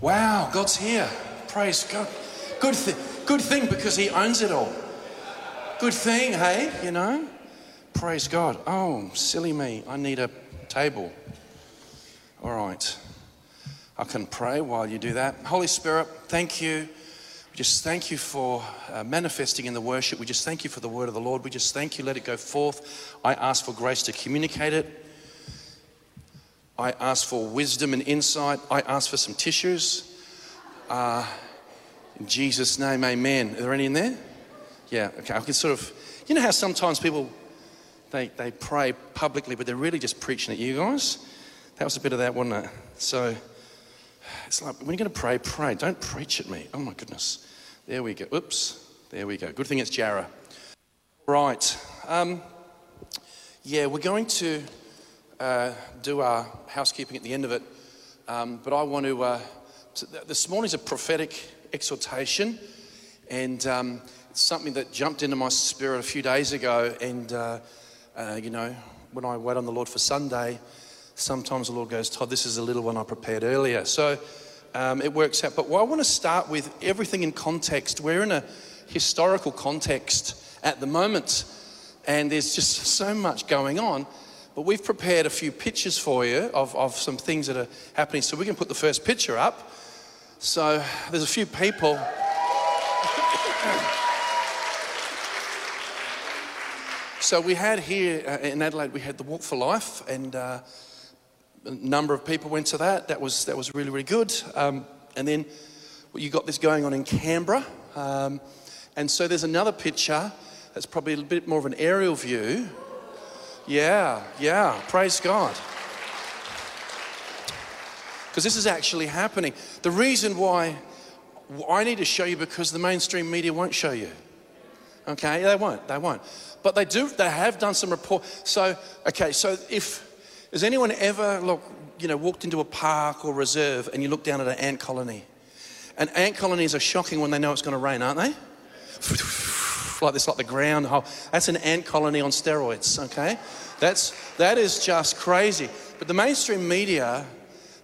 Wow, God's here. Praise God. Good, th- good thing because He owns it all. Good thing, hey, you know? Praise God. Oh, silly me. I need a table. All right. I can pray while you do that. Holy Spirit, thank you. We just thank you for uh, manifesting in the worship. We just thank you for the word of the Lord. We just thank you. Let it go forth. I ask for grace to communicate it. I ask for wisdom and insight. I ask for some tissues. Uh, in Jesus' name, amen. Are there any in there? Yeah, okay. I can sort of, you know how sometimes people, they, they pray publicly, but they're really just preaching at you guys? That was a bit of that, wasn't it? So it's like, when you're going to pray, pray. Don't preach at me. Oh my goodness. There we go. Oops. There we go. Good thing it's Jarrah. Right. Um, yeah, we're going to uh, do our housekeeping at the end of it. Um, but I want to, uh, to, this morning's a prophetic exhortation, and um, it's something that jumped into my spirit a few days ago. And, uh, uh, you know, when I wait on the Lord for Sunday, sometimes the Lord goes, Todd, this is a little one I prepared earlier. So um, it works out. But I want to start with everything in context. We're in a historical context at the moment, and there's just so much going on. But we've prepared a few pictures for you of, of some things that are happening. So we can put the first picture up. So there's a few people. so we had here uh, in Adelaide, we had the Walk for Life, and uh, a number of people went to that. That was that was really really good. Um, and then well, you got this going on in Canberra, um, and so there's another picture that's probably a bit more of an aerial view yeah, yeah, praise God. Because this is actually happening. The reason why I need to show you because the mainstream media won't show you. Okay, they won't, they won't. But they do, they have done some report. So, okay, so if, has anyone ever, look, you know, walked into a park or reserve and you look down at an ant colony? And ant colonies are shocking when they know it's going to rain, aren't they? like this, like the ground. hole. That's an ant colony on steroids, okay? That's, that is just crazy. But the mainstream media,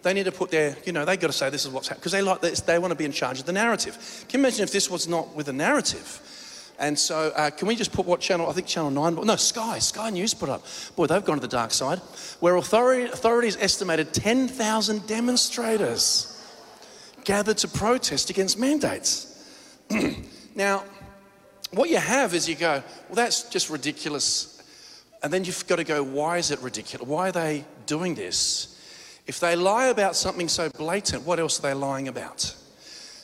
they need to put their, you know, they got to say this is what's happening because they like this, they want to be in charge of the narrative. Can you imagine if this was not with a narrative? And so, uh, can we just put what channel? I think Channel 9, no, Sky, Sky News put up. Boy, they've gone to the dark side. Where authority, authorities estimated 10,000 demonstrators gathered to protest against mandates. now, what you have is you go, well, that's just ridiculous. And then you've got to go, why is it ridiculous? Why are they doing this? If they lie about something so blatant, what else are they lying about?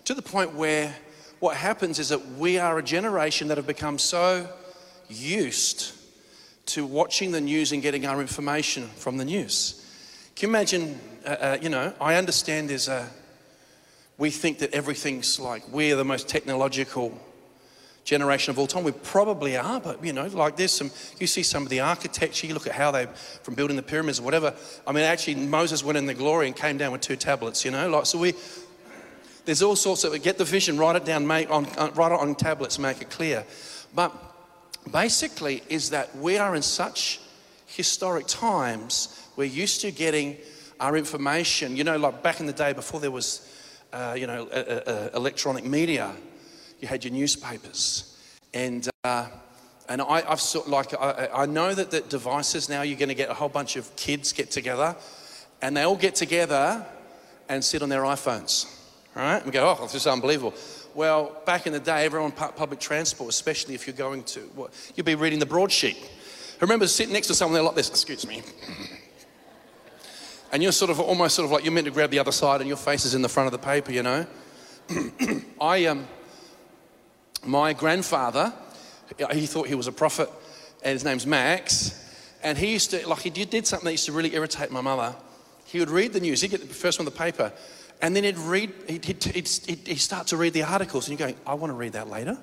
To the point where what happens is that we are a generation that have become so used to watching the news and getting our information from the news. Can you imagine, uh, uh, you know, I understand there's a, we think that everything's like, we're the most technological generation of all time. We probably are, but you know, like there's some, you see some of the architecture, you look at how they, from building the pyramids or whatever. I mean, actually, Moses went in the glory and came down with two tablets, you know, like, so we, there's all sorts of, get the vision, write it down, make on, uh, write it on tablets, make it clear. But basically, is that we are in such historic times, we're used to getting our information, you know, like back in the day before there was, uh, you know, electronic media you had your newspapers. And, uh, and I, have sort like, I, I know that the devices now, you're going to get a whole bunch of kids get together and they all get together and sit on their iPhones, right? We go, oh, this is unbelievable. Well, back in the day, everyone public transport, especially if you're going to, you'd be reading the broadsheet. I remember sitting next to someone there like this, excuse me. And you're sort of almost sort of like you're meant to grab the other side and your face is in the front of the paper, you know. I, um, my grandfather, he thought he was a prophet, and his name's Max. And he used to, like, he did something that used to really irritate my mother. He would read the news, he'd get the first one on the paper, and then he'd read, he'd, he'd, he'd, he'd start to read the articles, and you're going, I want to read that later.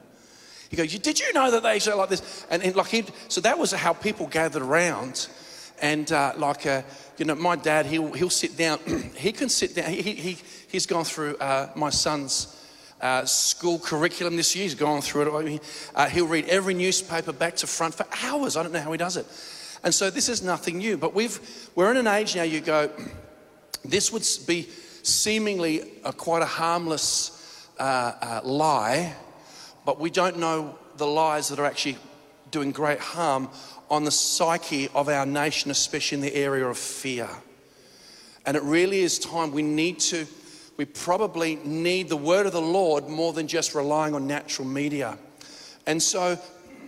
He goes, Did you know that they say like this? And, and like, he so that was how people gathered around. And uh, like, uh, you know, my dad, he'll, he'll sit down, he can sit down, he, he, he's gone through uh, my son's uh, school curriculum this year. He's gone through it. Uh, he'll read every newspaper back to front for hours. I don't know how he does it. And so this is nothing new. But we've, we're in an age now you go, this would be seemingly a, quite a harmless uh, uh, lie, but we don't know the lies that are actually doing great harm on the psyche of our nation, especially in the area of fear. And it really is time we need to, we probably need the word of the Lord more than just relying on natural media. And so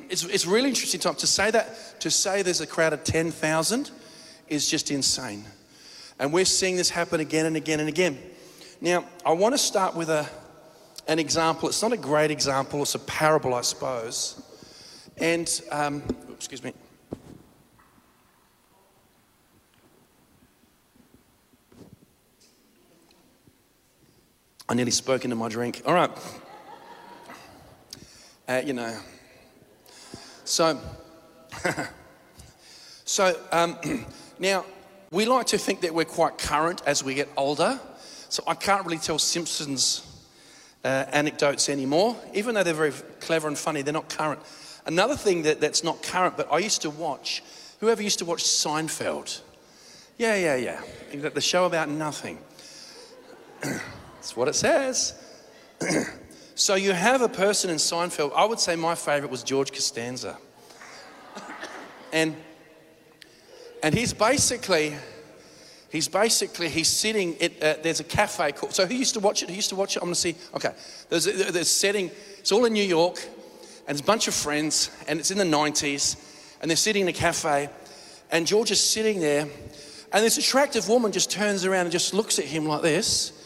it's, it's really interesting time to say that, to say there's a crowd of 10,000 is just insane. And we're seeing this happen again and again and again. Now, I want to start with a, an example. It's not a great example, it's a parable, I suppose. And, um, excuse me. I nearly spoke into my drink. All right. Uh, you know. So, so um, now we like to think that we're quite current as we get older. So I can't really tell Simpsons uh, anecdotes anymore, even though they're very clever and funny. They're not current. Another thing that, that's not current, but I used to watch. Whoever used to watch Seinfeld? Yeah, yeah, yeah. The show about nothing. That's what it says. so you have a person in Seinfeld. I would say my favorite was George Costanza. and and he's basically he's basically he's sitting at uh, there's a cafe called so who used to watch it who used to watch it i'm going to see okay there's a, there's setting it's all in new york and there's a bunch of friends and it's in the 90s and they're sitting in a cafe and george is sitting there and this attractive woman just turns around and just looks at him like this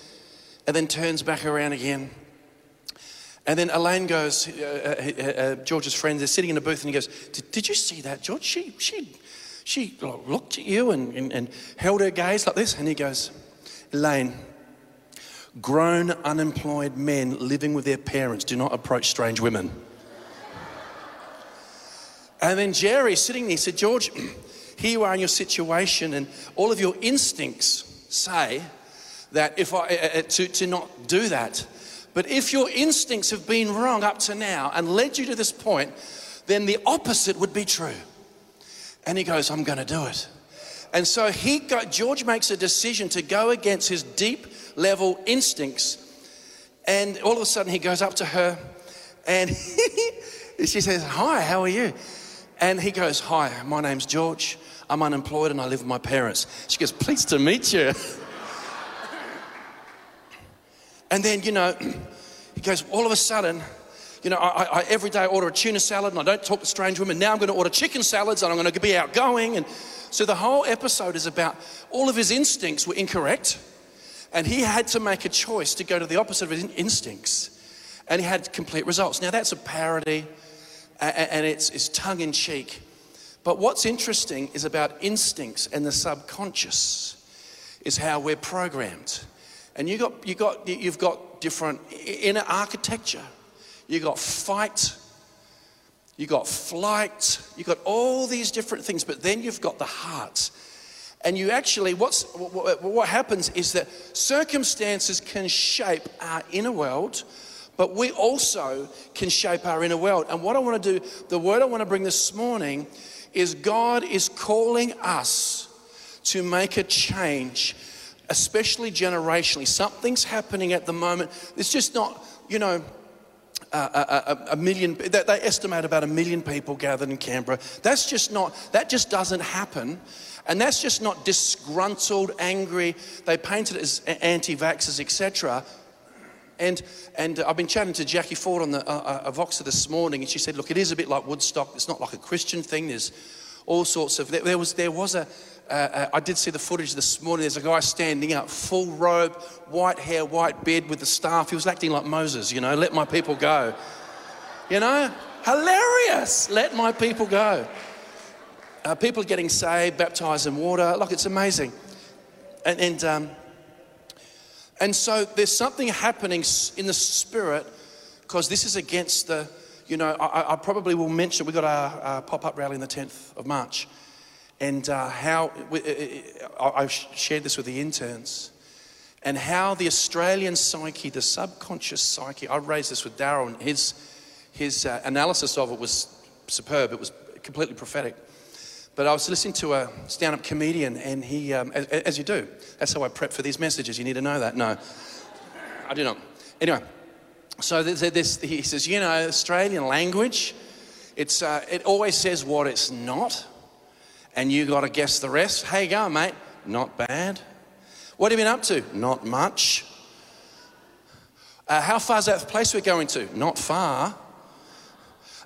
and then turns back around again. And then Elaine goes, uh, uh, uh, George's friend is sitting in a booth and he goes, Did you see that, George? She, she, she looked at you and, and, and held her gaze like this. And he goes, Elaine, grown unemployed men living with their parents do not approach strange women. and then Jerry sitting there said, George, here you are in your situation, and all of your instincts say, that if I, uh, uh, to, to not do that. But if your instincts have been wrong up to now and led you to this point, then the opposite would be true. And he goes, I'm going to do it. And so he got, George makes a decision to go against his deep level instincts. And all of a sudden he goes up to her and she says, Hi, how are you? And he goes, Hi, my name's George. I'm unemployed and I live with my parents. She goes, Pleased to meet you. And then, you know, he goes, all of a sudden, you know, I, I, every day order a tuna salad and I don't talk to strange women. Now I'm going to order chicken salads and I'm going to be outgoing. And so the whole episode is about all of his instincts were incorrect. And he had to make a choice to go to the opposite of his instincts. And he had complete results. Now that's a parody and it's, it's tongue in cheek. But what's interesting is about instincts and the subconscious is how we're programmed. And you got, you got, you've got different inner architecture. You've got fight, You've got flight, You've got all these different things, but then you've got the heart. And you actually, what's, what, what happens is that circumstances can shape our inner world, but we also can shape our inner world. And what I want to do, the word I want to bring this morning is God is calling us to make a change especially generationally. Something's happening at the moment. It's just not, you know, a, a, a, million, they estimate about a million people gathered in Canberra. That's just not, that just doesn't happen. And that's just not disgruntled, angry. They painted it as anti vaxxers, etc. And, and I've been chatting to Jackie Ford on the uh, uh, Voxer this morning, and she said, Look, it is a bit like Woodstock. It's not like a Christian thing. There's all sorts of, there was, there was a, uh, uh, I did see the footage this morning. There's a guy standing up, full robe, white hair, white beard with the staff. He was acting like Moses, you know, let my people go. You know, hilarious, let my people go. Uh, people are getting saved, baptized in water. Look, it's amazing. And, and, um, and so there's something happening in the spirit because this is against the, you know, I, I probably will mention, we've got our, pop up rally on the 10th of March and uh, how I've shared this with the interns, and how the Australian psyche, the subconscious psyche, I raised this with Daryl, and his, his uh, analysis of it was superb. It was completely prophetic. But I was listening to a stand up comedian, and he, um, as, as you do, that's how I prep for these messages. You need to know that. No, I do not. Anyway, so he says, you know, Australian language, it's, uh, it always says what it's not, and you got to guess the rest. How you going, mate? Not bad. What have you been up to? Not much. Uh, how far's that place we're going to? Not far.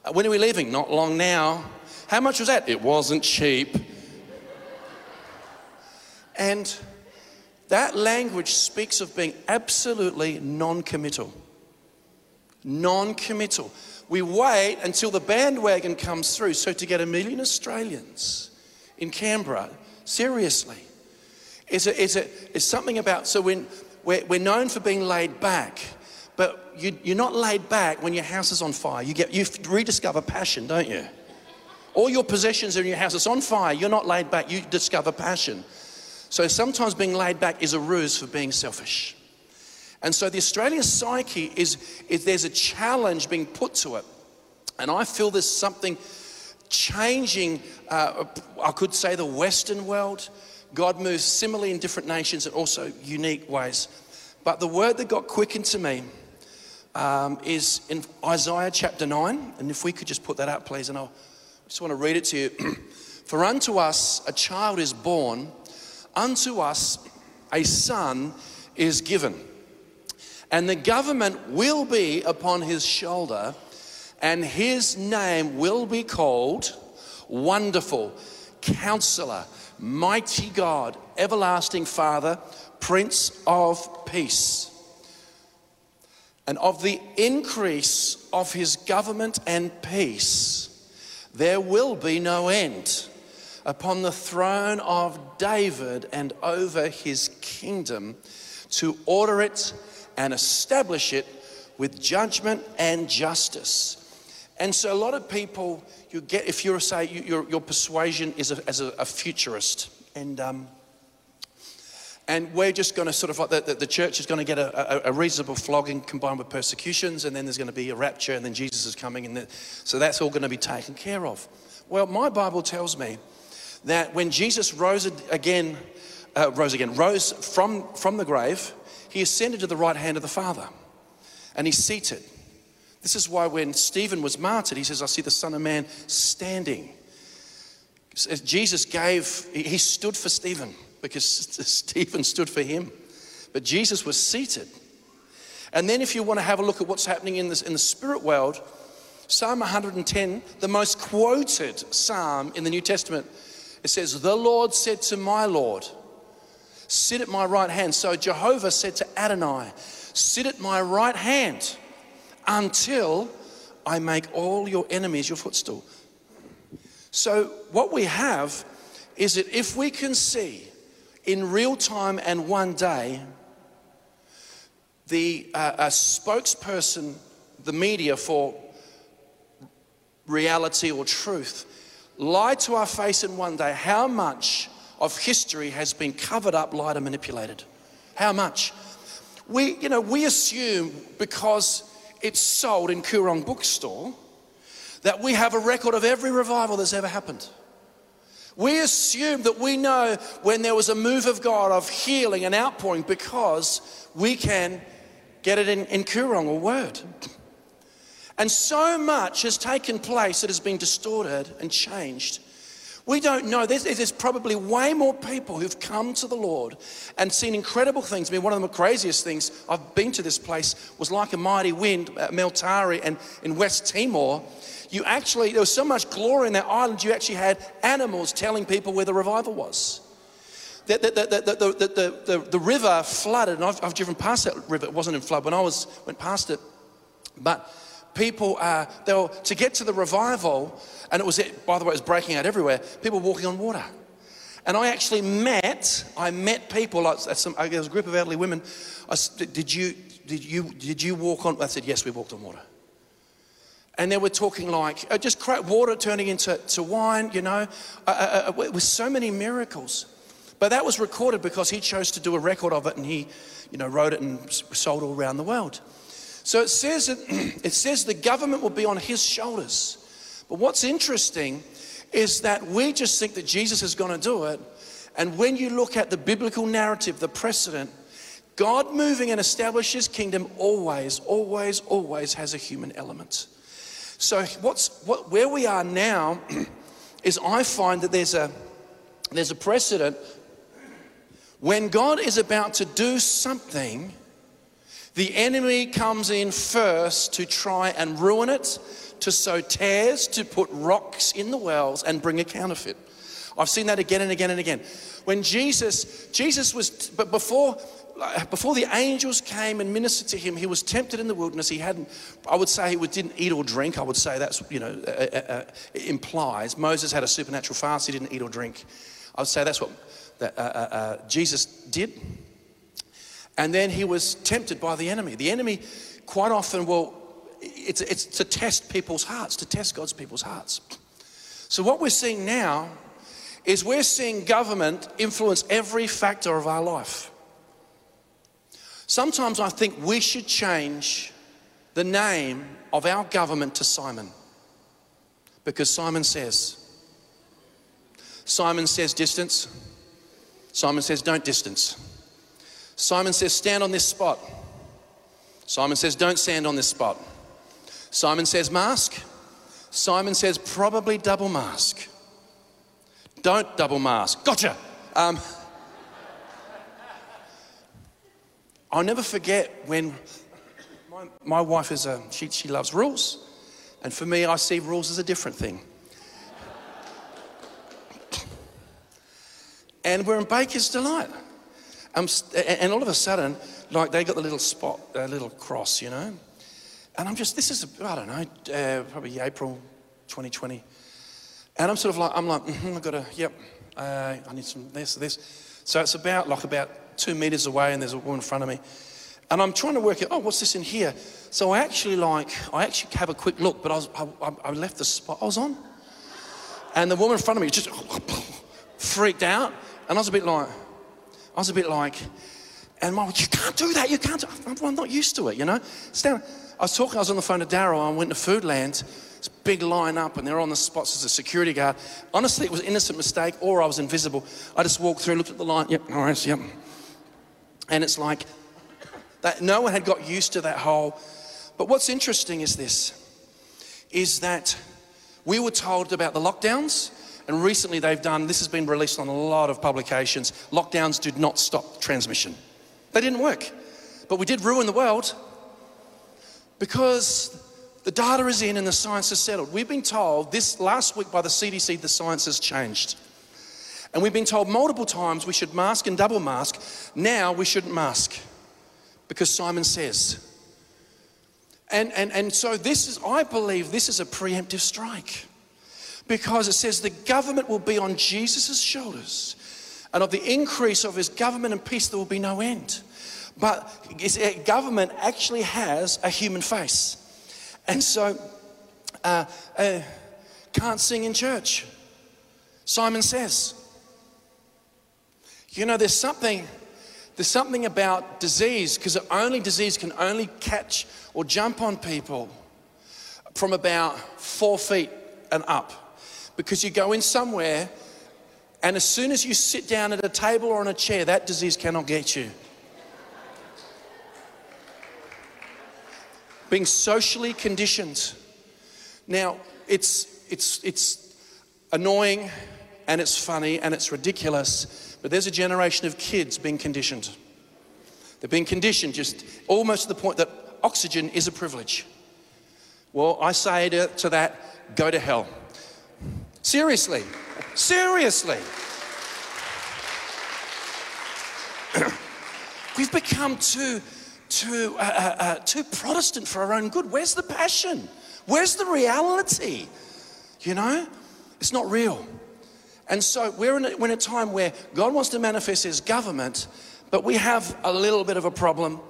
Uh, when are we leaving? Not long now. How much was that? It wasn't cheap. And that language speaks of being absolutely non committal. Non committal. We wait until the bandwagon comes through. So, to get a million Australians in Canberra, seriously, is, a, is, a, is something about, so when we're, we're known for being laid back, but you, you're not laid back when your house is on fire. You, get, you rediscover passion, don't you? All your possessions are in your house is on fire. You're not laid back. You discover passion. So sometimes being laid back is a ruse for being selfish. And so the Australian psyche is, is there's a challenge being put to it. And I feel there's something changing, uh, I could say, the Western world. God moves similarly in different nations and also unique ways. But the word that got quickened to me um, is in Isaiah chapter 9. And if we could just put that up, please, and I'll just want to read it to you. For unto us a child is born, unto us a son is given. And the government will be upon his shoulder, and his name will be called Wonderful, Counselor, Mighty God, Everlasting Father, Prince of Peace. And of the increase of his government and peace, there will be no end upon the throne of David and over his kingdom to order it and establish it with judgment and justice. And so, a lot of people, you get, if you're, say, you, your, your persuasion is a, as a, a futurist, and, um, and we're just going to sort of like the, the, church is going to get a, a, a, reasonable flogging combined with persecutions, and then there's going to be a rapture, and then Jesus is coming, and the, so that's all going to be taken care of. Well, my Bible tells me that when Jesus rose again, uh, rose again, rose from, from the grave, he ascended to the right hand of the Father and he's seated. This is why when Stephen was martyred, he says, I see the Son of Man standing. Jesus gave, he stood for Stephen because Stephen stood for him. But Jesus was seated. And then, if you want to have a look at what's happening in, this, in the spirit world, Psalm 110, the most quoted psalm in the New Testament, it says, The Lord said to my Lord, Sit at my right hand. So Jehovah said to Adonai, Sit at my right hand until I make all your enemies your footstool. So, what we have is that if we can see in real time and one day the uh, spokesperson, the media for reality or truth, lie to our face in one day how much of history has been covered up, lied, and manipulated. How much? We, you know, we assume because it's sold in Koorong bookstore that we have a record of every revival that's ever happened. We assume that we know when there was a move of God of healing and outpouring because we can get it in, in Koorong or Word. And so much has taken place that has been distorted and changed we don't know. There's, there's, probably way more people who've come to the Lord and seen incredible things. I mean, one of the craziest things, I've been to this place, was like a mighty wind at Mel Tari and in West Timor. You actually, there was so much glory in that island, you actually had animals telling people where the revival was. The, the, the, the, the the, river flooded, and I've, I've driven past that river. It wasn't in flood when I was went past it, but people uh, they were, to get to the revival, and it was by the way, it was breaking out everywhere. People walking on water, and I actually met I met people like some, there was a group of elderly women. I said, did you did you did you walk on? I said yes, we walked on water. And they were talking like uh, just water turning into to wine, you know, uh, uh, uh with so many miracles. But that was recorded because he chose to do a record of it, and he, you know, wrote it and sold all around the world. So it says, that, it says the government will be on his shoulders. But what's interesting is that we just think that Jesus is going to do it. And when you look at the biblical narrative, the precedent, God moving and establishing his kingdom always, always, always has a human element. So what's what where we are now is I find that there's a there's a precedent when God is about to do something, the enemy comes in first to try and ruin it, to sow tares, to put rocks in the wells and bring a counterfeit. I've seen that again and again and again. When Jesus, Jesus was, but before, before the angels came and ministered to him, he was tempted in the wilderness. He hadn't, I would say he didn't eat or drink. I would say that's, you know, uh, uh, uh, implies. Moses had a supernatural fast. He didn't eat or drink. I would say that's what that uh, uh, uh, Jesus did. And then he was tempted by the enemy. The enemy, quite often, will, it's, it's to test people's hearts, to test God's people's hearts. So, what we're seeing now is we're seeing government influence every factor of our life. Sometimes I think we should change the name of our government to Simon because Simon says, Simon says distance. Simon says, don't distance. Simon says, stand on this spot. Simon says, don't stand on this spot. Simon says, mask. Simon says, probably double mask. Don't double mask. Gotcha. Um, I'll never forget when my, my wife is a, she, she loves rules. And for me, I see rules as a different thing. and we're in Baker's Delight. Um, and all of a sudden, like they got the little spot, a little cross, you know. And I'm just, this is, I don't know, uh, probably April 2020. And I'm sort of like, I'm like, mm-hmm, I've got to, yep, uh, I need some this, this. So it's about like about two meters away, and there's a woman in front of me. And I'm trying to work out, oh, what's this in here? So I actually like, I actually have a quick look, but I, was, I, I left the spot I was on. And the woman in front of me just freaked out. And I was a bit like, I was a bit like, and mom, you can't do that, you can't do I'm not used to it, you know? Stand. I was talking, I was on the phone to Daryl, I went to Foodland, this big line up, and they're on the spots as a security guard. Honestly, it was an innocent mistake, or I was invisible. I just walked through, looked at the line, yep, all right, yep. And it's like, that no one had got used to that whole. But what's interesting is this, is that we were told about the lockdowns, and recently they've done, this has been released on a lot of publications, lockdowns did not stop transmission. They didn't work. But we did ruin the world because the data is in and the science is settled. We've been told this last week by the CDC, the science has changed. And we've been told multiple times we should mask and double mask. Now we shouldn't mask because Simon says. And, and, and so this is, I believe this is a preemptive strike because it says the government will be on Jesus' shoulders, and of the increase of his government and peace, there will be no end. But government actually has a human face. And so, uh, uh, can't sing in church. Simon says, you know, there's something, there's something about disease, because only disease can only catch or jump on people from about four feet and up because you go in somewhere and as soon as you sit down at a table or on a chair, that disease cannot get you. Being socially conditioned. Now, it's, it's, it's annoying and it's funny and it's ridiculous, but there's a generation of kids being conditioned. They're being conditioned just almost to the point that oxygen is a privilege. Well, I say to, to that, go to hell. Seriously. Seriously. We've become too, too, uh, uh, uh, too Protestant for our own good. Where's the passion? Where's the reality? You know, it's not real. And so we're in a, we're in a time where God wants to manifest His government, but we have a little bit of a problem.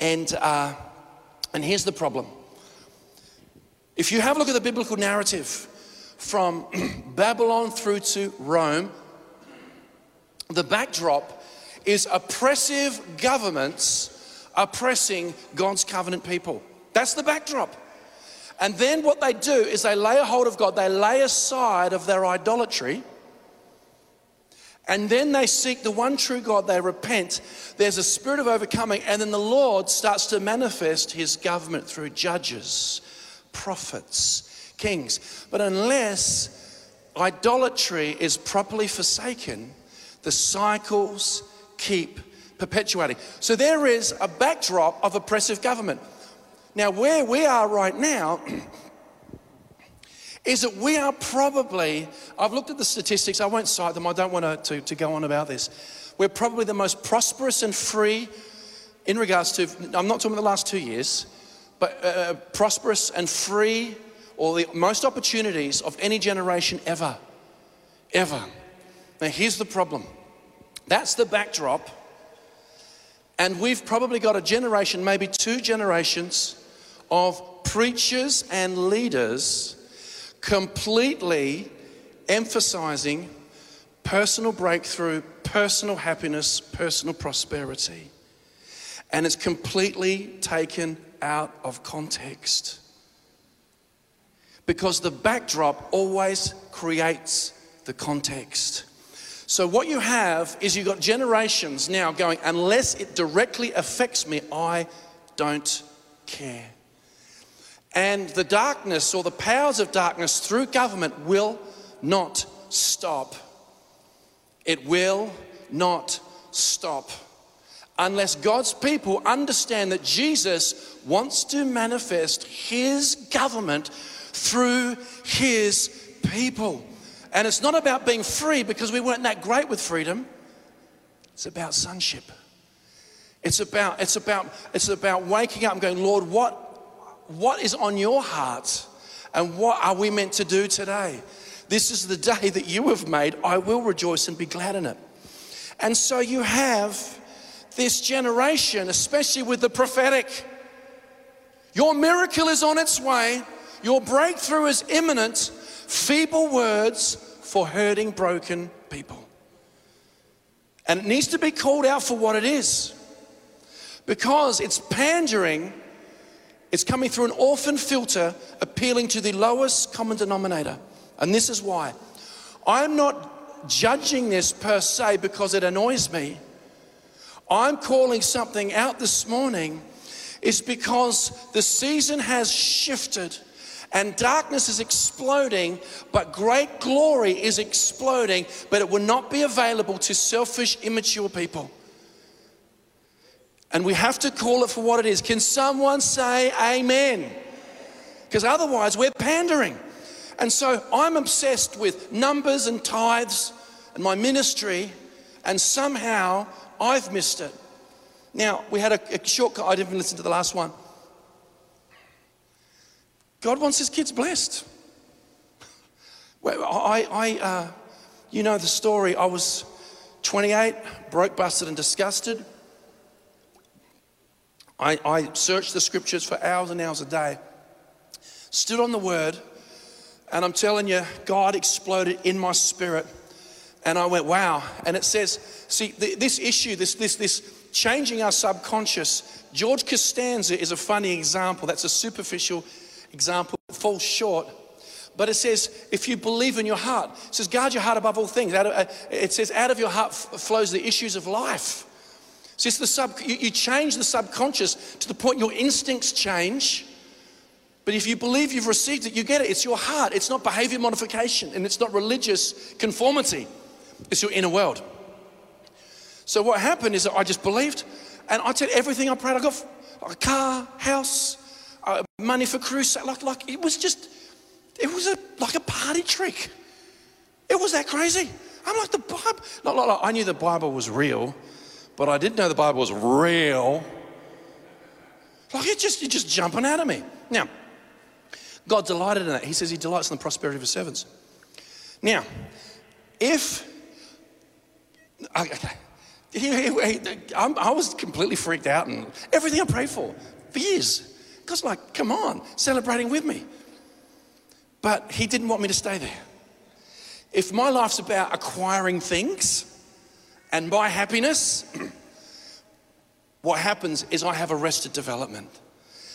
And, uh, and here's the problem. If you have a look at the biblical narrative, from Babylon through to Rome, the backdrop is oppressive governments oppressing God's covenant people. That's the backdrop. And then what they do is they lay a hold of God, they lay aside of their idolatry. And then they seek the one true God, they repent. There's a spirit of overcoming, and then the Lord starts to manifest his government through judges, prophets, kings. But unless idolatry is properly forsaken, the cycles keep perpetuating. So there is a backdrop of oppressive government. Now, where we are right now is that we are probably, I've looked at the statistics, I won't cite them, I don't want to, to, go on about this. We're probably the most prosperous and free in regards to, I'm not talking about the last two years, but uh, uh prosperous and free, or the most opportunities of any generation ever. Ever. Now, here's the problem that's the backdrop. And we've probably got a generation, maybe two generations, of preachers and leaders completely emphasizing personal breakthrough, personal happiness, personal prosperity. And it's completely taken out of context. Because the backdrop always creates the context. So, what you have is you've got generations now going, unless it directly affects me, I don't care. And the darkness or the powers of darkness through government will not stop. It will not stop unless God's people understand that Jesus wants to manifest his government through his people. And it's not about being free because we weren't that great with freedom. It's about sonship. It's about, it's about, it's about waking up and going, Lord, what, what is on your heart? And what are we meant to do today? This is the day that you have made. I will rejoice and be glad in it. And so you have this generation, especially with the prophetic. Your miracle is on its way. Your breakthrough is imminent feeble words for hurting, broken people. And it needs to be called out for what it is. Because it's pandering, it's coming through an orphan filter, appealing to the lowest common denominator. And this is why. I'm not judging this per se because it annoys me. I'm calling something out this morning is because the season has shifted and darkness is exploding, but great glory is exploding, but it will not be available to selfish, immature people. And we have to call it for what it is. Can someone say amen? Because otherwise, we're pandering. And so I'm obsessed with numbers and tithes and my ministry, and somehow I've missed it. Now, we had a, a short, I didn't even listen to the last one. God wants his kids blessed. I, I uh, you know the story. I was 28, broke, busted, and disgusted. I, I searched the scriptures for hours and hours a day, stood on the word, and I'm telling you, God exploded in my spirit. And I went, wow. And it says, see, this issue, this, this, this changing our subconscious, George Costanza is a funny example. That's a superficial example falls short. But it says, if you believe in your heart, it says, guard your heart above all things. Uh, it says, out of your heart flows the issues of life. It's the sub, you change the subconscious to the point your instincts change. But if you believe you've received it, you get it. It's your heart. It's not behavior modification and it's not religious conformity. It's your inner world. So what happened is that I just believed and I did everything I prayed. I got a car, house, uh, money for crusade. Like, like it was just, it was a, like a party trick. It was that crazy. I'm like, the Bible, not like, I knew the Bible was real, but I didn't know the Bible was real. Like, it just, you're just jumping out of me. Now, God delighted in that. He says he delights in the prosperity of his servants. Now, if, okay, I was completely freaked out and everything I prayed for for years. God's like, come on, celebrating with me. But He didn't want me to stay there. If my life's about acquiring things and my happiness, what happens is I have arrested development.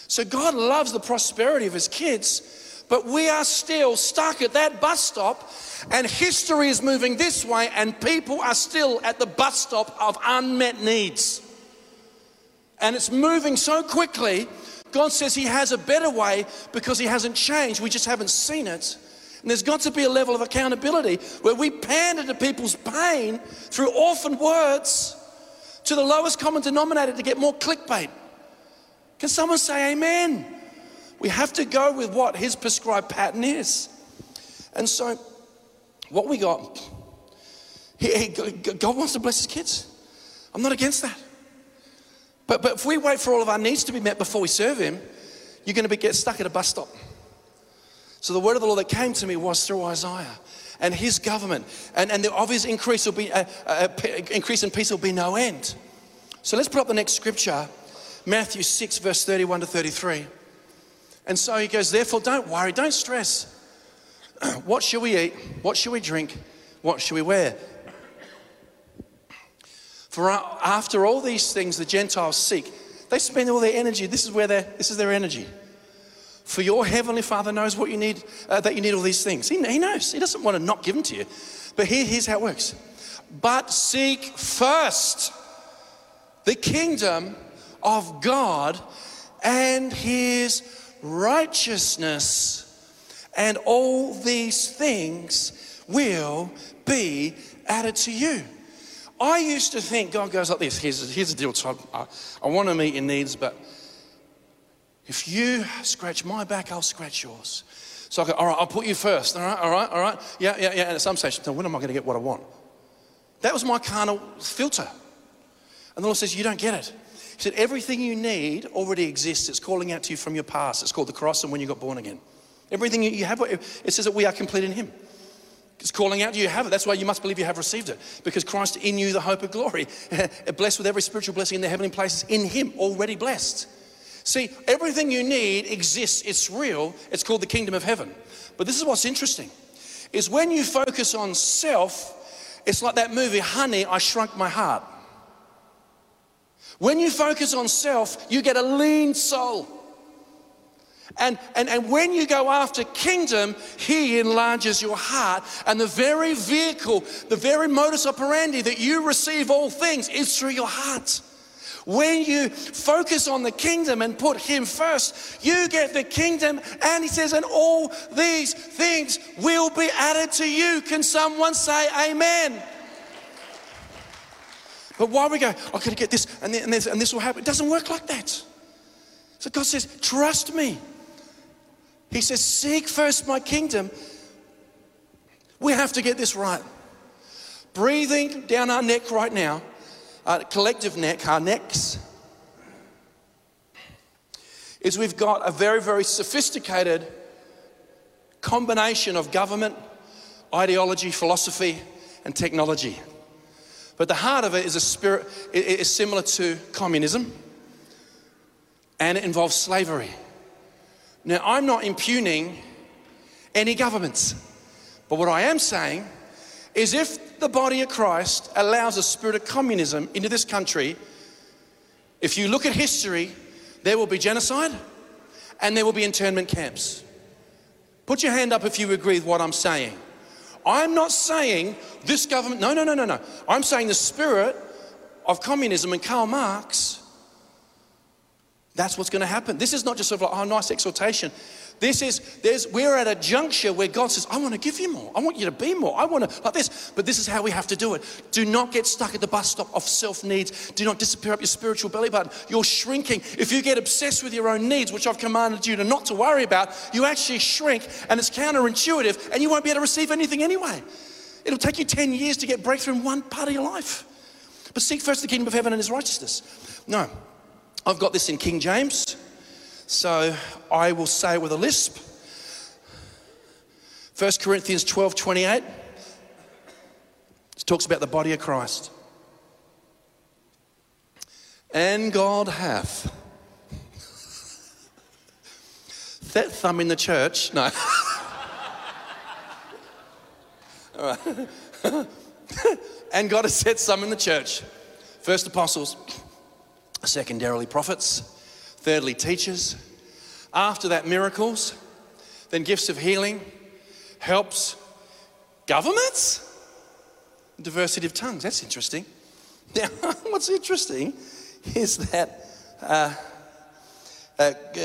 So God loves the prosperity of his kids, but we are still stuck at that bus stop, and history is moving this way, and people are still at the bus stop of unmet needs. And it's moving so quickly. God says He has a better way because He hasn't changed. We just haven't seen it. And there's got to be a level of accountability where we pander to people's pain through orphan words to the lowest common denominator to get more clickbait. Can someone say amen? We have to go with what his prescribed pattern is. And so, what we got, he, he, God wants to bless his kids. I'm not against that. But, but if we wait for all of our needs to be met before we serve him, you're going to be, get stuck at a bus stop. So the word of the Lord that came to me was through Isaiah and his government, and, and the, his increase will be uh, uh, increase in peace will be no end. So let's put up the next scripture, Matthew 6, verse 31 to 33. And so he goes, therefore, don't worry, don't stress. what shall we eat? What shall we drink? What shall we wear? For after all these things the Gentiles seek, they spend all their energy. This is where they this is their energy. For your heavenly Father knows what you need, uh, that you need all these things. He, he knows. He doesn't want to not give them to you. But here, here's how it works. But seek first the kingdom of God and his righteousness, and all these things will be added to you. I used to think God goes like this. Here's, here's the deal, Todd. I, I want to meet your needs, but if you scratch my back, I'll scratch yours. So I go, all right, I'll put you first. All right, all right, all right. Yeah, yeah, yeah. And at some stage, so when am I going to get what I want? That was my carnal filter. And the Lord says, you don't get it. He said, everything you need already exists. It's calling out to you from your past. It's called the cross and when you got born again. Everything you have, it says that we are complete in Him. It's calling out, you have it. That's why you must believe you have received it. Because Christ in you, the hope of glory. blessed with every spiritual blessing in the heavenly places, in Him, already blessed. See, everything you need exists, it's real, it's called the kingdom of heaven. But this is what's interesting, is when you focus on self, it's like that movie, Honey, I Shrunk My Heart. When you focus on self, you get a lean soul. And, and, and when you go after kingdom, He enlarges your heart. And the very vehicle, the very modus operandi that you receive all things is through your heart. When you focus on the kingdom and put Him first, you get the kingdom. And He says, and all these things will be added to you. Can someone say amen? But why we go, I've got to get this and, this and this will happen. It doesn't work like that. So God says, trust me. He says, Seek first my kingdom. We have to get this right. Breathing down our neck right now, our collective neck, our necks, is we've got a very, very sophisticated combination of government, ideology, philosophy, and technology. But the heart of it is a spirit, it is similar to communism, and it involves slavery. Now, I'm not impugning any governments, but what I am saying is if the body of Christ allows a spirit of communism into this country, if you look at history, there will be genocide and there will be internment camps. Put your hand up if you agree with what I'm saying. I'm not saying this government, no, no, no, no, no. I'm saying the spirit of communism and Karl Marx that's what's going to happen. This is not just sort of like, oh, nice exhortation. This is, there's, we're at a juncture where God says, I want to give you more. I want you to be more. I want to, like this. But this is how we have to do it. Do not get stuck at the bus stop of self needs. Do not disappear up your spiritual belly button. You're shrinking. If you get obsessed with your own needs, which I've commanded you to not to worry about, you actually shrink and it's counterintuitive and you won't be able to receive anything anyway. It'll take you 10 years to get breakthrough in one part of your life. But seek first the kingdom of heaven and his righteousness. No, I've got this in King James, so I will say it with a lisp. 1 Corinthians 12 28. It talks about the body of Christ. And God hath. that thumb in the church. No. All right. and God has set some in the church. First apostles, secondarily, prophets, thirdly, teachers, After that, miracles, then gifts of healing, helps, governments, diversity of tongues. That's interesting. Now, what's interesting is that uh, uh,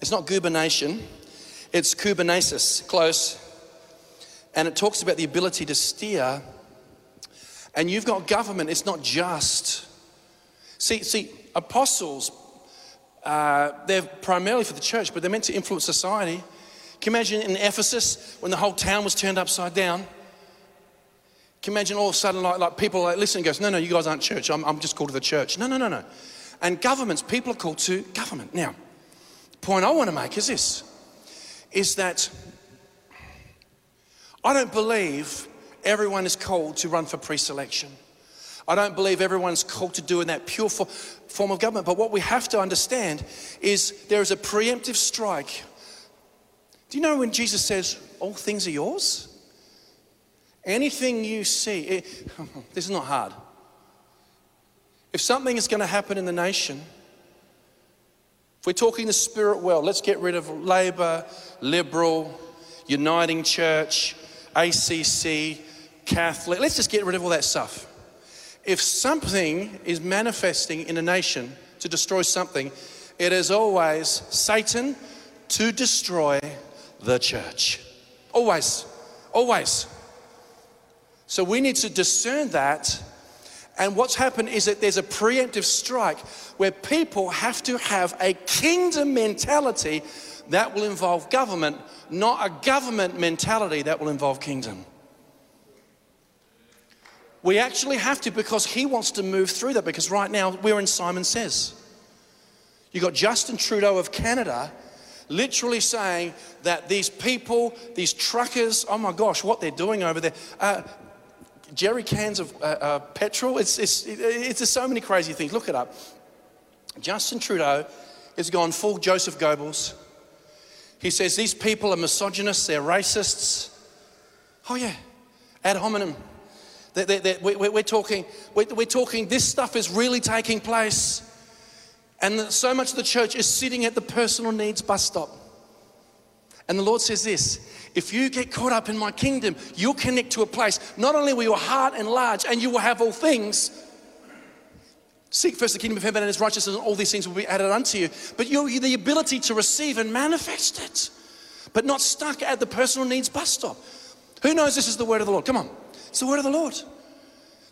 it's not gubernation, it's kubernesis, close. And it talks about the ability to steer. And you've got government, it's not just. See, see, apostles, uh, they're primarily for the church, but they're meant to influence society. Can you imagine in Ephesus when the whole town was turned upside down? Can you imagine all of a sudden, like, like people like listen goes, no, no, you guys aren't church. I'm, I'm just called to the church. No, no, no, no. And governments, people are called to government. Now, the point I want to make is this, is that I don't believe everyone is called to run for pre-selection. I don't believe everyone's called to do in that pure form of government. But what we have to understand is there is a preemptive strike. Do you know when Jesus says, All things are yours? Anything you see, it, this is not hard. If something is going to happen in the nation, if we're talking the spirit world, let's get rid of Labor, Liberal, Uniting Church, ACC, Catholic, let's just get rid of all that stuff. If something is manifesting in a nation to destroy something, it is always Satan to destroy the church. Always, always. So we need to discern that. And what's happened is that there's a preemptive strike where people have to have a kingdom mentality that will involve government, not a government mentality that will involve kingdom. We actually have to because he wants to move through that because right now we're in Simon Says. You've got Justin Trudeau of Canada literally saying that these people, these truckers, oh my gosh, what they're doing over there, uh, jerry cans of uh, uh, petrol, it's, it's, it's, so many crazy things. Look it up. Justin Trudeau has gone full Joseph Goebbels. He says these people are misogynists, they're racists. Oh, yeah, ad hominem. That, that, that we, are talking, we're, we're talking, this stuff is really taking place. And so much of the church is sitting at the personal needs bus stop. And the Lord says this if you get caught up in my kingdom, you'll connect to a place. Not only will your heart enlarge and you will have all things, seek first the kingdom of heaven and his righteousness, and all these things will be added unto you. But you'll the ability to receive and manifest it, but not stuck at the personal needs bus stop. Who knows this is the word of the Lord? Come on. It's the word of the Lord.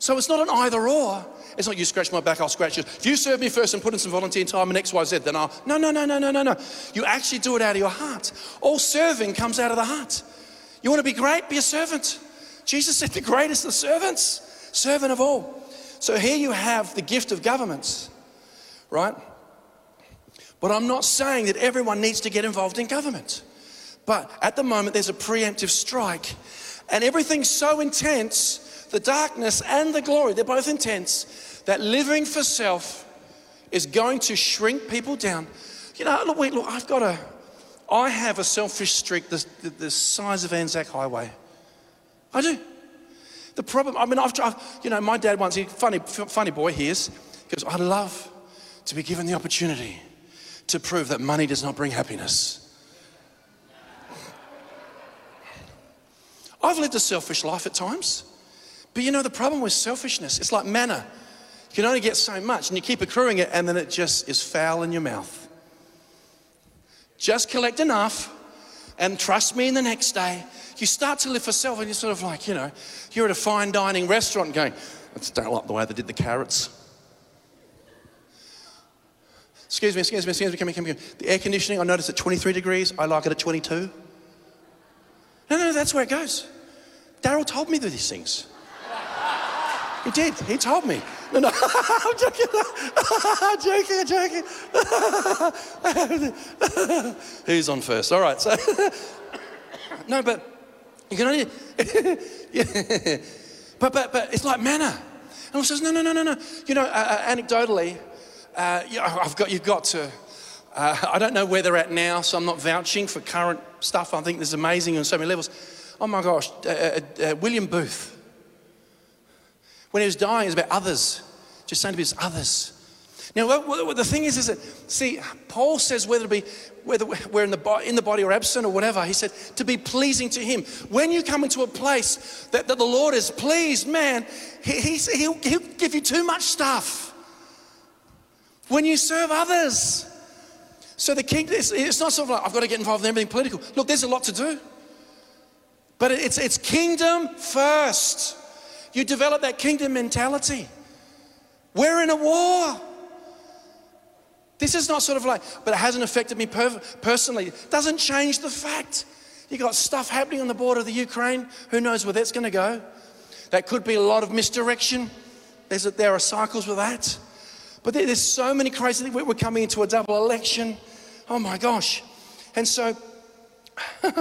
So it's not an either or. It's not you scratch my back, I'll scratch you. If you serve me first and put in some volunteer time and XYZ, then I'll. No, no, no, no, no, no, no. You actually do it out of your heart. All serving comes out of the heart. You want to be great? Be a servant. Jesus said, The greatest of servants, servant of all. So here you have the gift of governments, right? But I'm not saying that everyone needs to get involved in government. But at the moment, there's a preemptive strike and everything's so intense, the darkness and the glory, they're both intense, that living for self is going to shrink people down. You know, look, wait, look, I've got a, I have a selfish streak the, the, the size of Anzac Highway. I do. The problem, I mean, I've, I've you know, my dad once, he, funny, funny boy he is, he goes, I'd love to be given the opportunity to prove that money does not bring happiness. I've lived a selfish life at times. But you know, the problem with selfishness, it's like manna. You can only get so much and you keep accruing it and then it just is foul in your mouth. Just collect enough and trust me in the next day. You start to live for self and you're sort of like, you know, you're at a fine dining restaurant going, I just don't like the way they did the carrots. Excuse me, excuse me, excuse me, come here, come here. The air conditioning, I noticed at 23 degrees. I like it at 22. No, no, that's where it goes. Daryl told me these things. He did. He told me. No, no, I'm joking. I'm joking. I'm joking. Who's on first? All right. So, no, but you can only. yeah. But but but it's like manna. And he says, no, no, no, no, no. You know, uh, uh, anecdotally, uh, I've got you've got to. Uh, I don't know where they're at now, so I'm not vouching for current stuff. I think this is amazing on so many levels. Oh my gosh, uh, uh, uh, William Booth, when he was dying, it was about others, just saying to his others. Now, what- what- the thing is, is that, see, Paul says whether be, whether we're in the, bo- in the body or absent or whatever, he said to be pleasing to him. When you come into a place that, that the Lord is pleased, man, he, he'll, he'll give you too much stuff. When you serve others. So the king, it's, it's not sort of like, I've got to get involved in everything political. Look, there's a lot to do. But it's, it's kingdom first. You develop that kingdom mentality. We're in a war. This is not sort of like, but it hasn't affected me per- personally. It doesn't change the fact. You got stuff happening on the border of the Ukraine. Who knows where that's going to go? That could be a lot of misdirection. There's there are cycles with that. But there- there's so many crazy things. We're coming into a double election. Oh my gosh. And so, we're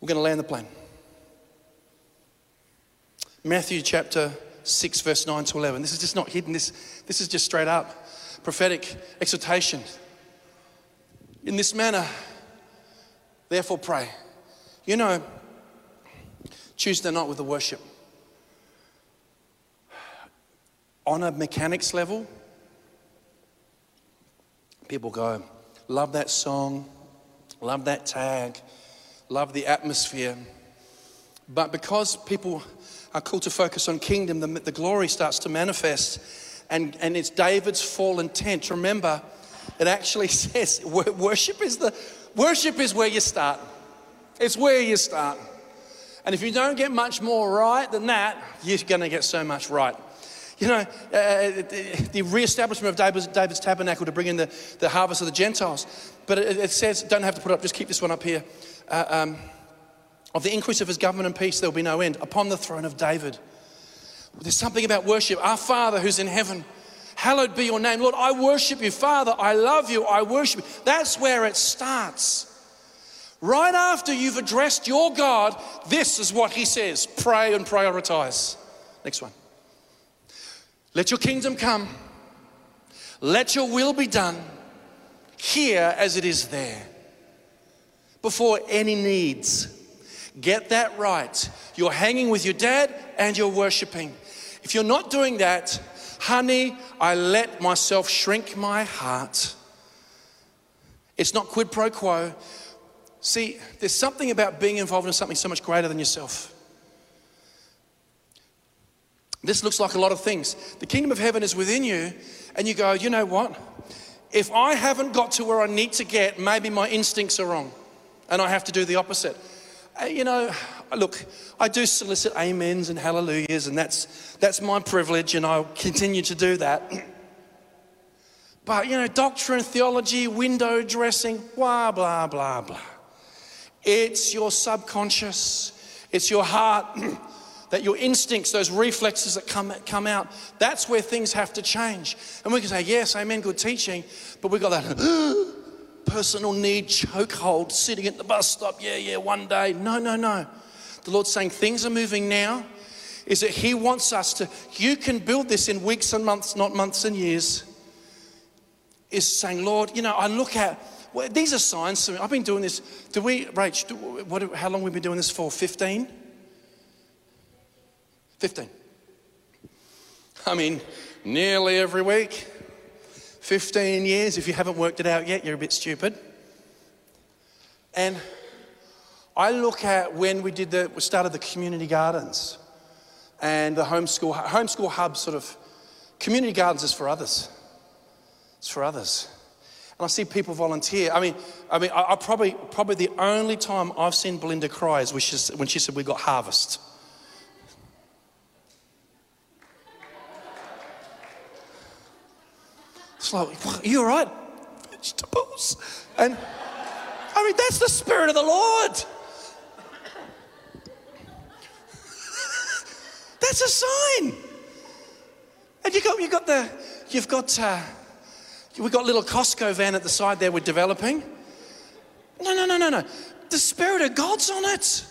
going to land the plane. Matthew chapter 6, verse 9 to 11. This is just not hidden, this, this is just straight up prophetic exhortation. In this manner, therefore, pray. You know, Tuesday night with the worship, on a mechanics level, people go, love that song, love that tag, love the atmosphere. But because people are called to focus on kingdom, the, the glory starts to manifest. And, and it's David's fallen tent. Remember, it actually says worship is the worship is where you start. It's where you start. And if you don't get much more right than that, you're going to get so much right. You know, uh, the the re-establishment of David's, David's tabernacle to bring in the, the harvest of the Gentiles. But it, it says, don't have to put it up, just keep this one up here. Uh, um, of the increase of his government and peace, there will be no end upon the throne of David. There's something about worship. Our Father who's in heaven, hallowed be your name. Lord, I worship you. Father, I love you. I worship you. That's where it starts. Right after you've addressed your God, this is what he says pray and prioritize. Next one. Let your kingdom come. Let your will be done here as it is there. Before any needs. Get that right. You're hanging with your dad and you're worshiping. If you're not doing that, honey, I let myself shrink my heart. It's not quid pro quo. See, there's something about being involved in something so much greater than yourself. This looks like a lot of things. The kingdom of heaven is within you, and you go, you know what? If I haven't got to where I need to get, maybe my instincts are wrong, and I have to do the opposite. Uh, You know, look, I do solicit amens and hallelujahs, and that's, that's my privilege, and I'll continue to do that. But, you know, doctrine, theology, window dressing, blah, blah, blah, blah. It's your subconscious, it's your heart, that your instincts, those reflexes that come, come out, that's where things have to change. And we can say, yes, amen, good teaching, but we've got that personal need chokehold sitting at the bus stop, yeah, yeah, one day. No, no, no. The Lord's saying things are moving now, is that He wants us to, you can build this in weeks and months, not months and years is saying, Lord, you know, I look at, well, these are signs. I've been doing this. Do we, Rach, do, what, how long have we been doing this for? 15? 15. I mean, nearly every week. 15 years. If you haven't worked it out yet, you're a bit stupid. And I look at when we did the, we started the community gardens and the homeschool, homeschool hub sort of, community gardens is for others. It's for others. And I see people volunteer. I mean, I mean, I, I probably, probably the only time I've seen Belinda cry is when she, when she said we got harvest. Like, "What, you all right? Vegetables. And I mean, that's the Spirit of the Lord. that's a sign. And you got, you got the, you've got, uh, we've got little Costco van at the side there we're developing. No, no, no, no, no. The Spirit of God's on it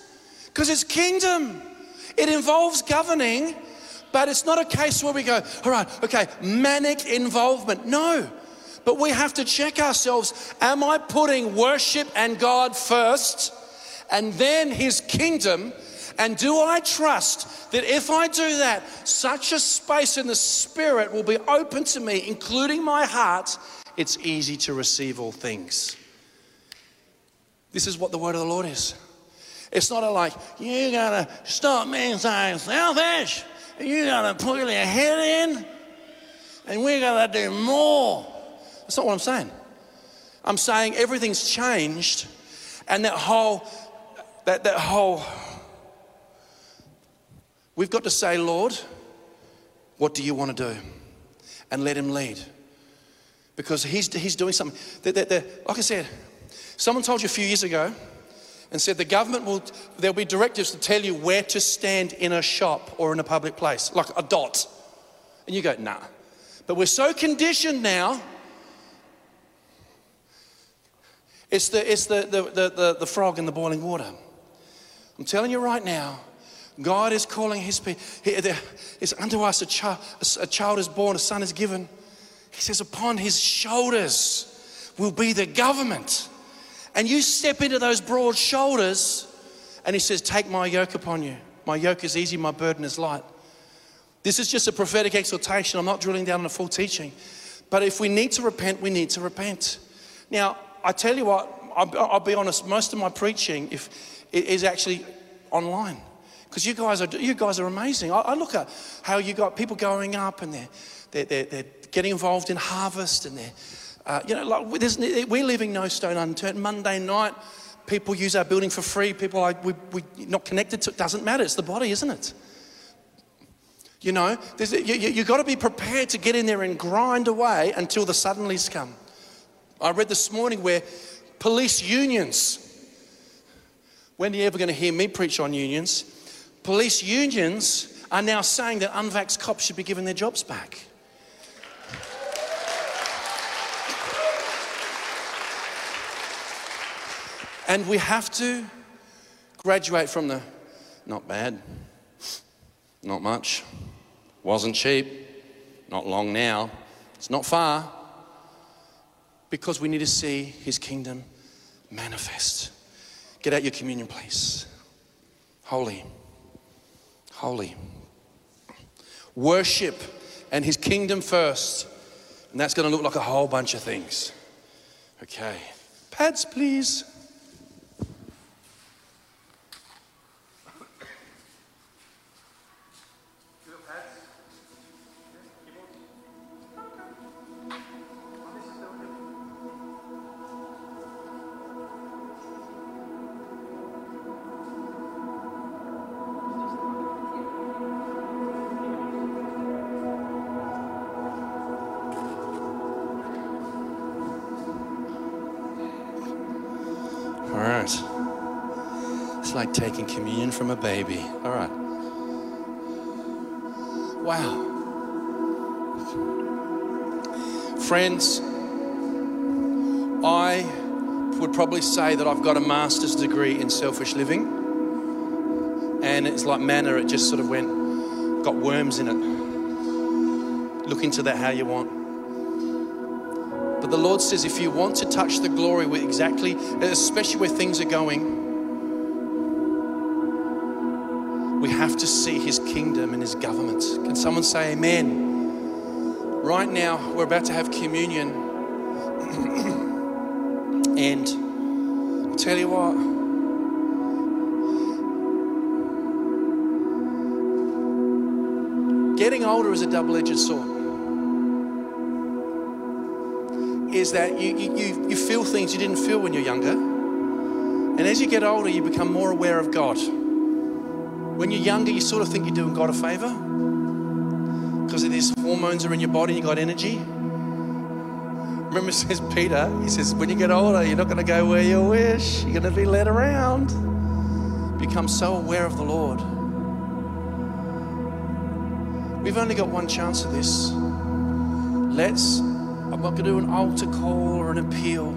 because it's kingdom. It involves governing, but it's not a case where we go, all right, okay, manic involvement. No. But we have to check ourselves. Am I putting worship and God first and then his kingdom? And do I trust that if I do that, such a space in the Spirit will be open to me, including my heart? It's easy to receive all things. This is what the word of the Lord is. It's not a like, you gotta stop being so selfish. You gotta put your head in. And we gotta do more. That's not what I'm saying. I'm saying everything's changed. And that whole, that, that whole, we've got to say, Lord, what do you want to do? And let him lead. Because he's, he's doing something. They're, they're, like I said, someone told you a few years ago and said the government will, there'll be directives to tell you where to stand in a shop or in a public place, like a dot. And you go, nah. But we're so conditioned now. It's the, it's the, the, the, the, the frog in the boiling water. I'm telling you right now, God is calling his people. It's unto us a child, a child is born, a son is given. He says, upon his shoulders will be the government. And you step into those broad shoulders, and he says, Take my yoke upon you. My yoke is easy, my burden is light. This is just a prophetic exhortation. I'm not drilling down on a full teaching. But if we need to repent, we need to repent. Now, I tell you what, I'll, I'll be honest, most of my preaching if, is actually online. Because you guys are you guys are amazing. I, I, look at how you got people going up and they're, they're, they're, they're getting involved in harvest and they're uh, you know, like we're leaving no stone unturned. Monday night, people use our building for free. People like we, we're not connected to it. Doesn't matter. It's the body, isn't it? You know, you, you, you've got to be prepared to get in there and grind away until the suddenlies come. I read this morning where police unions, when are you ever going to hear me preach on unions? Police unions are now saying that unvaxxed cops should be given their jobs back. And we have to graduate from the not bad, not much, wasn't cheap, not long now, it's not far, because we need to see his kingdom manifest. Get out your communion, please. Holy, holy. Worship and his kingdom first. And that's going to look like a whole bunch of things. Okay. Pads, please. Friends, I would probably say that I've got a master's degree in selfish living. And it's like manna, it just sort of went, got worms in it. Look into that how you want. But the Lord says if you want to touch the glory with exactly, especially where things are going, we have to see his kingdom and his government. Can someone say amen? Right now, we're about to have communion. and I'll tell you what, getting older is a double edged sword. Is that you, you, you feel things you didn't feel when you're younger. And as you get older, you become more aware of God. When you're younger, you sort of think you're doing God a favor because these hormones are in your body, you got energy. Remember, says Peter, he says, when you get older, you're not going to go where you wish, you're going to be led around. Become so aware of the Lord. We've only got one chance at this. Let's, I'm not going to do an altar call or an appeal,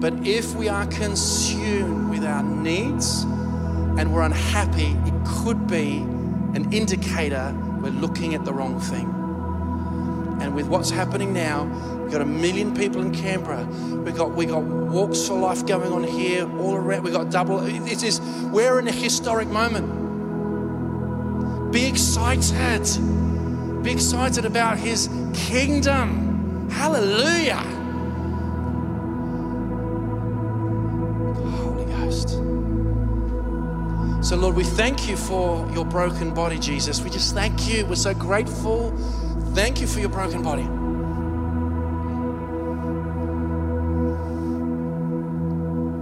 but if we are consumed with our needs, and we're unhappy, it could be an indicator we're looking at the wrong thing. And with what's happening now, we've got a million people in Canberra. We've got, we got walks for life going on here, all around. We've got double. It is, we're in a historic moment. Be excited. Be excited about His kingdom. Hallelujah. So, Lord, we thank you for your broken body, Jesus. We just thank you. We're so grateful. Thank you for your broken body.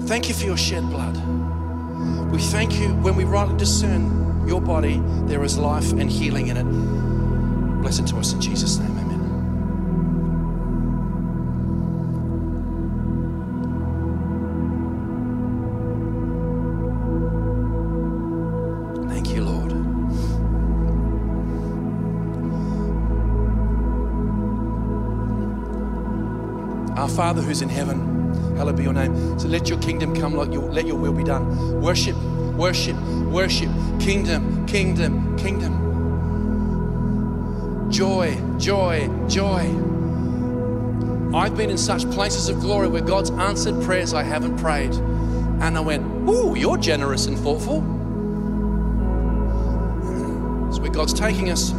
Thank you for your shed blood. We thank you when we rightly discern your body, there is life and healing in it. Bless it to us in Jesus' name. Father who's in heaven, hallowed be your name. So let your kingdom come, like your, let your will be done. Worship, worship, worship. Kingdom, kingdom, kingdom. Joy, joy, joy. I've been in such places of glory where God's answered prayers I haven't prayed. And I went, Ooh, you're generous and thoughtful. It's where God's taking us.